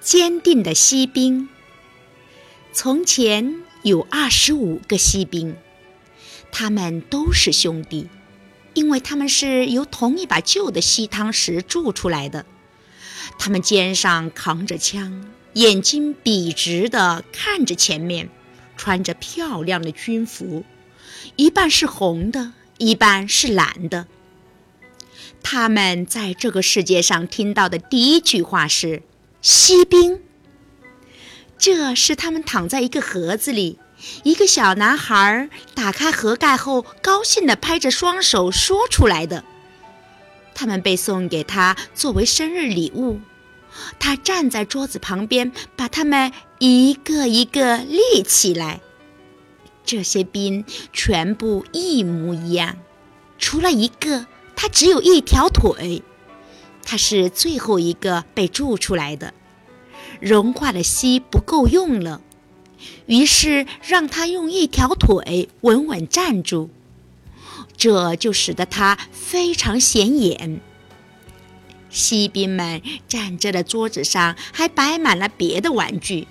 坚定的锡兵。从前有二十五个锡兵，他们都是兄弟，因为他们是由同一把旧的锡汤匙铸出来的。他们肩上扛着枪，眼睛笔直地看着前面，穿着漂亮的军服，一半是红的，一半是蓝的。他们在这个世界上听到的第一句话是“锡兵”。这是他们躺在一个盒子里，一个小男孩打开盒盖后，高兴地拍着双手说出来的。他们被送给他作为生日礼物。他站在桌子旁边，把他们一个一个立起来。这些兵全部一模一样，除了一个。他只有一条腿，他是最后一个被铸出来的。融化的锡不够用了，于是让他用一条腿稳稳站住，这就使得他非常显眼。锡兵们站着的桌子上还摆满了别的玩具，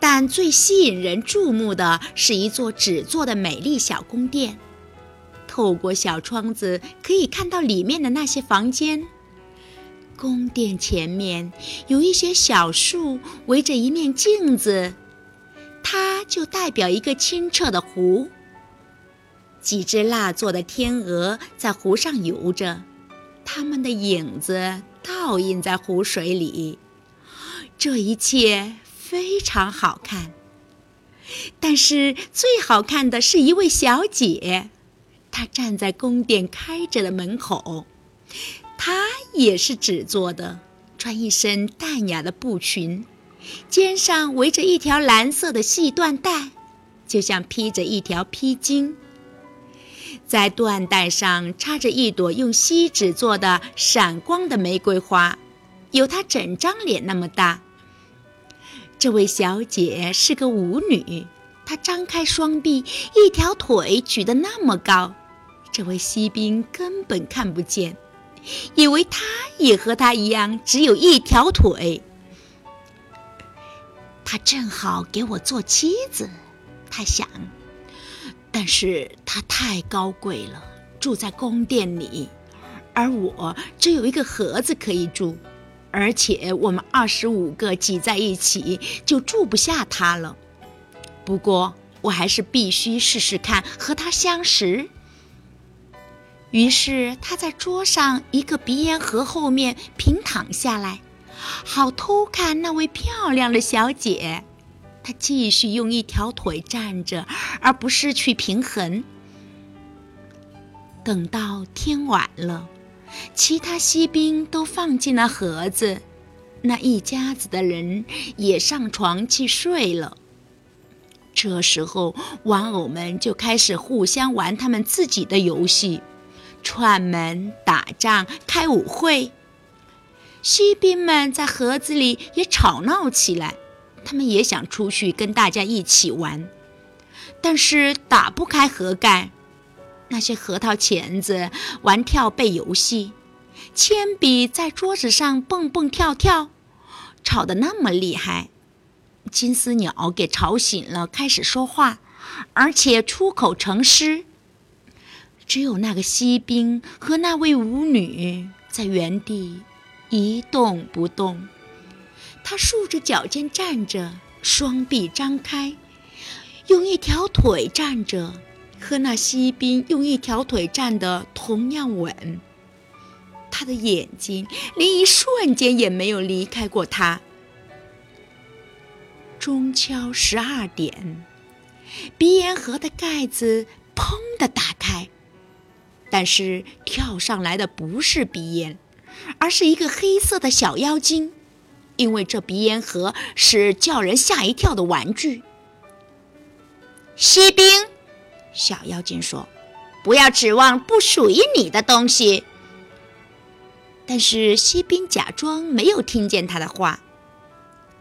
但最吸引人注目的是一座纸做的美丽小宫殿。透过小窗子，可以看到里面的那些房间。宫殿前面有一些小树，围着一面镜子，它就代表一个清澈的湖。几只蜡做的天鹅在湖上游着，它们的影子倒映在湖水里。这一切非常好看，但是最好看的是一位小姐。她站在宫殿开着的门口，她也是纸做的，穿一身淡雅的布裙，肩上围着一条蓝色的细缎带，就像披着一条披巾。在缎带上插着一朵用锡纸做的闪光的玫瑰花，有她整张脸那么大。这位小姐是个舞女，她张开双臂，一条腿举得那么高。这位锡兵根本看不见，以为他也和他一样只有一条腿。他正好给我做妻子，他想。但是他太高贵了，住在宫殿里，而我只有一个盒子可以住，而且我们二十五个挤在一起就住不下他了。不过我还是必须试试看和他相识。于是他在桌上一个鼻烟盒后面平躺下来，好偷看那位漂亮的小姐。他继续用一条腿站着，而不失去平衡。等到天晚了，其他锡兵都放进了盒子，那一家子的人也上床去睡了。这时候，玩偶们就开始互相玩他们自己的游戏。串门、打仗、开舞会，锡兵们在盒子里也吵闹起来。他们也想出去跟大家一起玩，但是打不开盒盖。那些核桃钳子玩跳背游戏，铅笔在桌子上蹦蹦跳跳，吵得那么厉害。金丝鸟给吵醒了，开始说话，而且出口成诗。只有那个锡兵和那位舞女在原地一动不动。他竖着脚尖站着，双臂张开，用一条腿站着，和那锡兵用一条腿站得同样稳。他的眼睛连一瞬间也没有离开过他。钟敲十二点，鼻烟盒的盖子砰的打开。但是跳上来的不是鼻烟，而是一个黑色的小妖精，因为这鼻烟盒是叫人吓一跳的玩具。锡兵，小妖精说：“不要指望不属于你的东西。”但是锡兵假装没有听见他的话。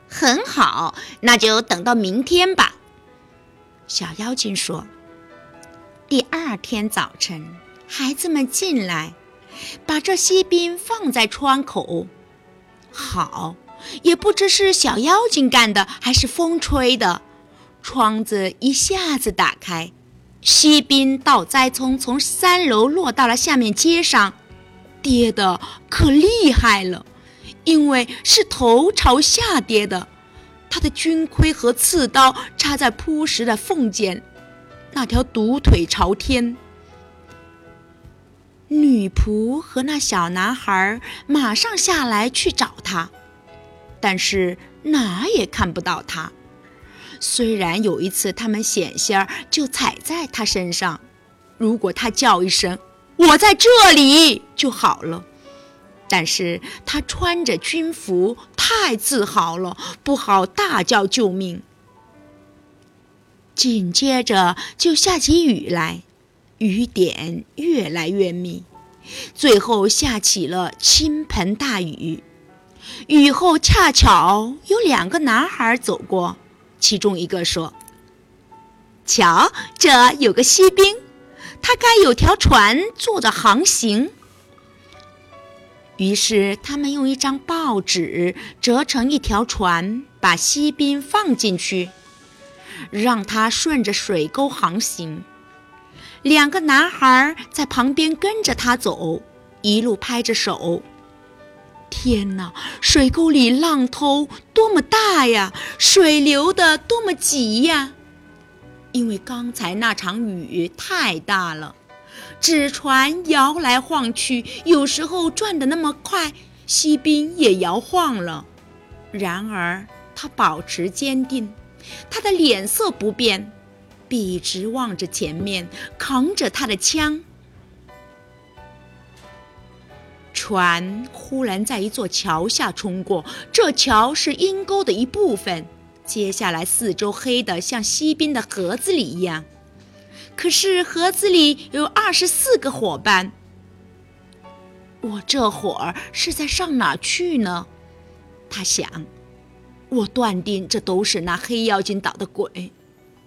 很好，那就等到明天吧。小妖精说。第二天早晨。孩子们进来，把这锡兵放在窗口。好，也不知是小妖精干的还是风吹的，窗子一下子打开，锡兵倒栽葱从三楼落到了下面街上，跌的可厉害了，因为是头朝下跌的，他的军盔和刺刀插在铺石的缝间，那条独腿朝天。女仆和那小男孩马上下来去找他，但是哪也看不到他。虽然有一次他们险些就踩在他身上，如果他叫一声“我在这里”就好了，但是他穿着军服太自豪了，不好大叫救命。紧接着就下起雨来。雨点越来越密，最后下起了倾盆大雨。雨后恰巧有两个男孩走过，其中一个说：“瞧，这有个锡兵，他该有条船坐着航行。”于是他们用一张报纸折成一条船，把锡兵放进去，让他顺着水沟航行。两个男孩在旁边跟着他走，一路拍着手。天哪，水沟里浪头多么大呀，水流的多么急呀！因为刚才那场雨太大了，纸船摇来晃去，有时候转得那么快，锡兵也摇晃了。然而他保持坚定，他的脸色不变。笔直望着前面，扛着他的枪。船忽然在一座桥下冲过，这桥是阴沟的一部分。接下来，四周黑的像锡兵的盒子里一样。可是盒子里有二十四个伙伴。我这会儿是在上哪去呢？他想。我断定这都是那黑妖精捣的鬼。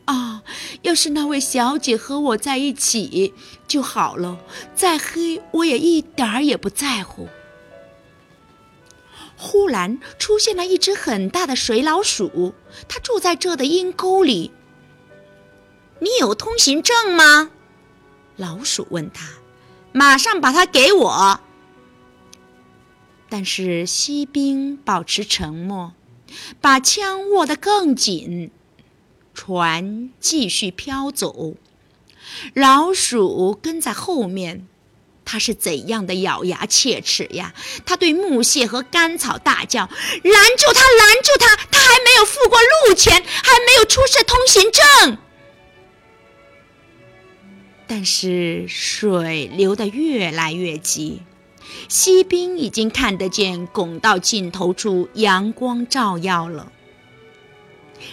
啊！要是那位小姐和我在一起就好了，再黑我也一点儿也不在乎。忽然出现了一只很大的水老鼠，它住在这的阴沟里。你有通行证吗？老鼠问他。马上把它给我。但是锡兵保持沉默，把枪握得更紧。船继续飘走，老鼠跟在后面。它是怎样的咬牙切齿呀！它对木屑和干草大叫：“拦住他！拦住他！他还没有付过路钱，还没有出示通行证。”但是水流得越来越急，锡兵已经看得见拱道尽头处阳光照耀了。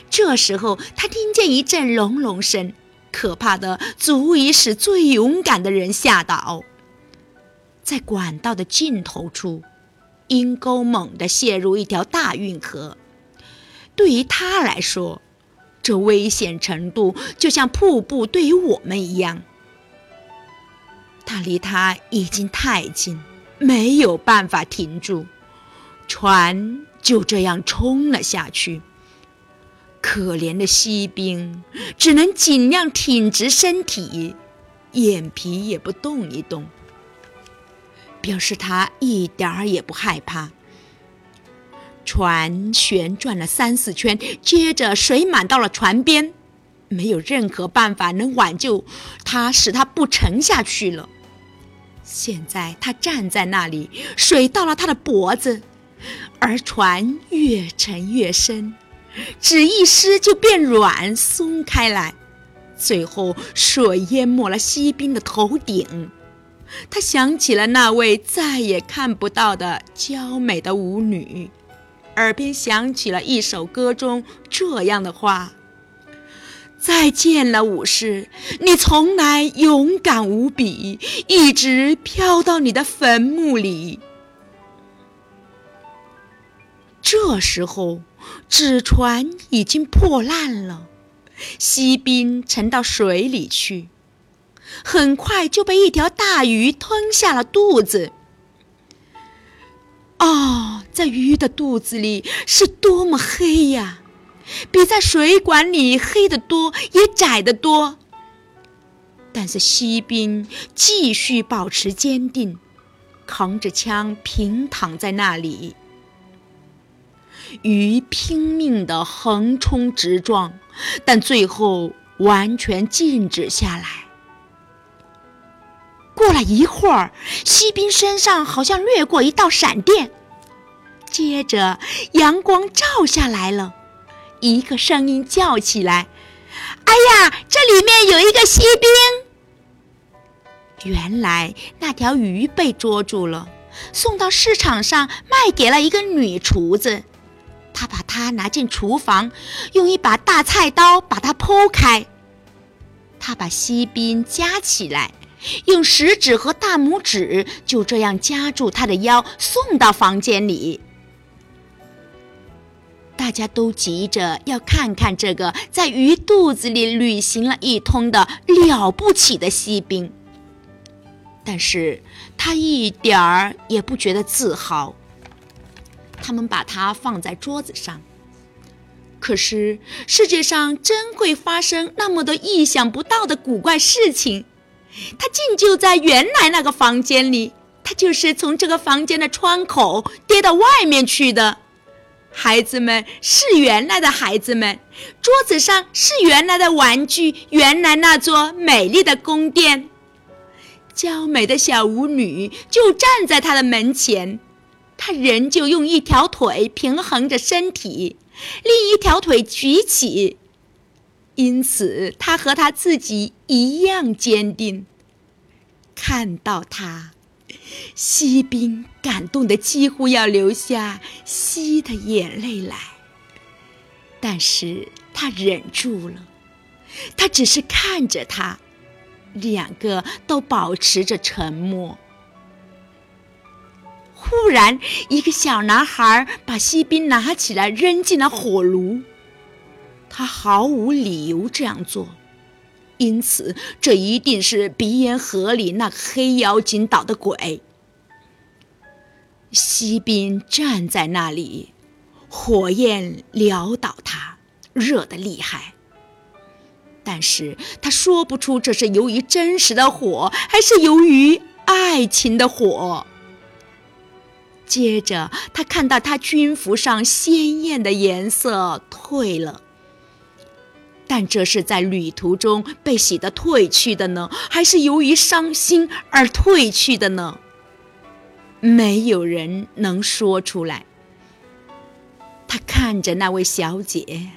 这时候，他听见一阵隆隆声，可怕的足以使最勇敢的人吓倒。在管道的尽头处，阴沟猛地陷入一条大运河。对于他来说，这危险程度就像瀑布对于我们一样。他离他已经太近，没有办法停住，船就这样冲了下去。可怜的锡兵只能尽量挺直身体，眼皮也不动一动，表示他一点儿也不害怕。船旋转了三四圈，接着水满到了船边，没有任何办法能挽救他，使他不沉下去了。现在他站在那里，水到了他的脖子，而船越沉越深。纸一湿就变软松开来，最后水淹没了锡兵的头顶。他想起了那位再也看不到的娇美的舞女，耳边响起了一首歌中这样的话：“再见了，武士，你从来勇敢无比，一直飘到你的坟墓里。”这时候。纸船已经破烂了，锡兵沉到水里去，很快就被一条大鱼吞下了肚子。哦，在鱼的肚子里是多么黑呀！比在水管里黑得多，也窄得多。但是锡兵继续保持坚定，扛着枪平躺在那里。鱼拼命地横冲直撞，但最后完全静止下来。过了一会儿，锡兵身上好像掠过一道闪电，接着阳光照下来了。一个声音叫起来：“哎呀，这里面有一个锡兵！”原来那条鱼被捉住了，送到市场上卖给了一个女厨子。他把它拿进厨房，用一把大菜刀把它剖开。他把锡兵夹起来。用食指和大拇指就这样夹住他的腰，送到房间里。大家都急着要看看这个在鱼肚子里旅行了一通的了不起的锡兵，但是他一点儿也不觉得自豪。他们把它放在桌子上，可是世界上真会发生那么多意想不到的古怪事情。它竟就在原来那个房间里，它就是从这个房间的窗口跌到外面去的。孩子们是原来的孩子们，桌子上是原来的玩具，原来那座美丽的宫殿。娇美的小舞女就站在他的门前，他仍旧用一条腿平衡着身体，另一条腿举起。因此，他和他自己一样坚定。看到他，锡兵感动的几乎要流下稀的眼泪来。但是他忍住了，他只是看着他，两个都保持着沉默。忽然，一个小男孩把锡兵拿起来扔进了火炉。他毫无理由这样做，因此这一定是鼻烟盒里那个黑妖精捣的鬼。锡兵站在那里，火焰撩倒他，热得厉害。但是他说不出这是由于真实的火，还是由于爱情的火。接着，他看到他军服上鲜艳的颜色退了。但这是在旅途中被洗得褪去的呢，还是由于伤心而褪去的呢？没有人能说出来。他看着那位小姐，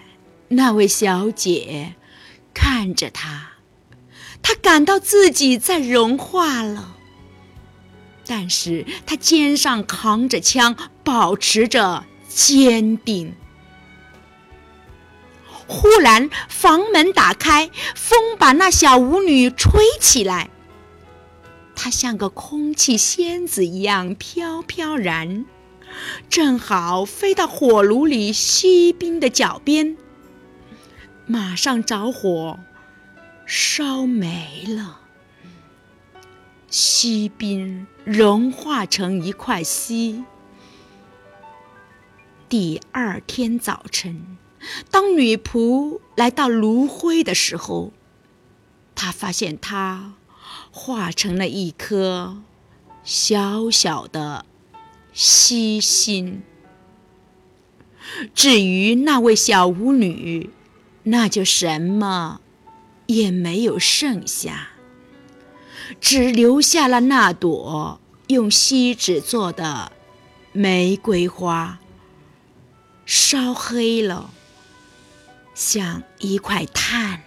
那位小姐看着他，他感到自己在融化了。但是他肩上扛着枪，保持着坚定。忽然，房门打开，风把那小舞女吹起来。她像个空气仙子一样飘飘然，正好飞到火炉里锡兵的脚边，马上着火，烧没了。锡兵融化成一块锡。第二天早晨。当女仆来到炉灰的时候，她发现它化成了一颗小小的锡心。至于那位小舞女，那就什么也没有剩下，只留下了那朵用锡纸做的玫瑰花，烧黑了。像一块炭。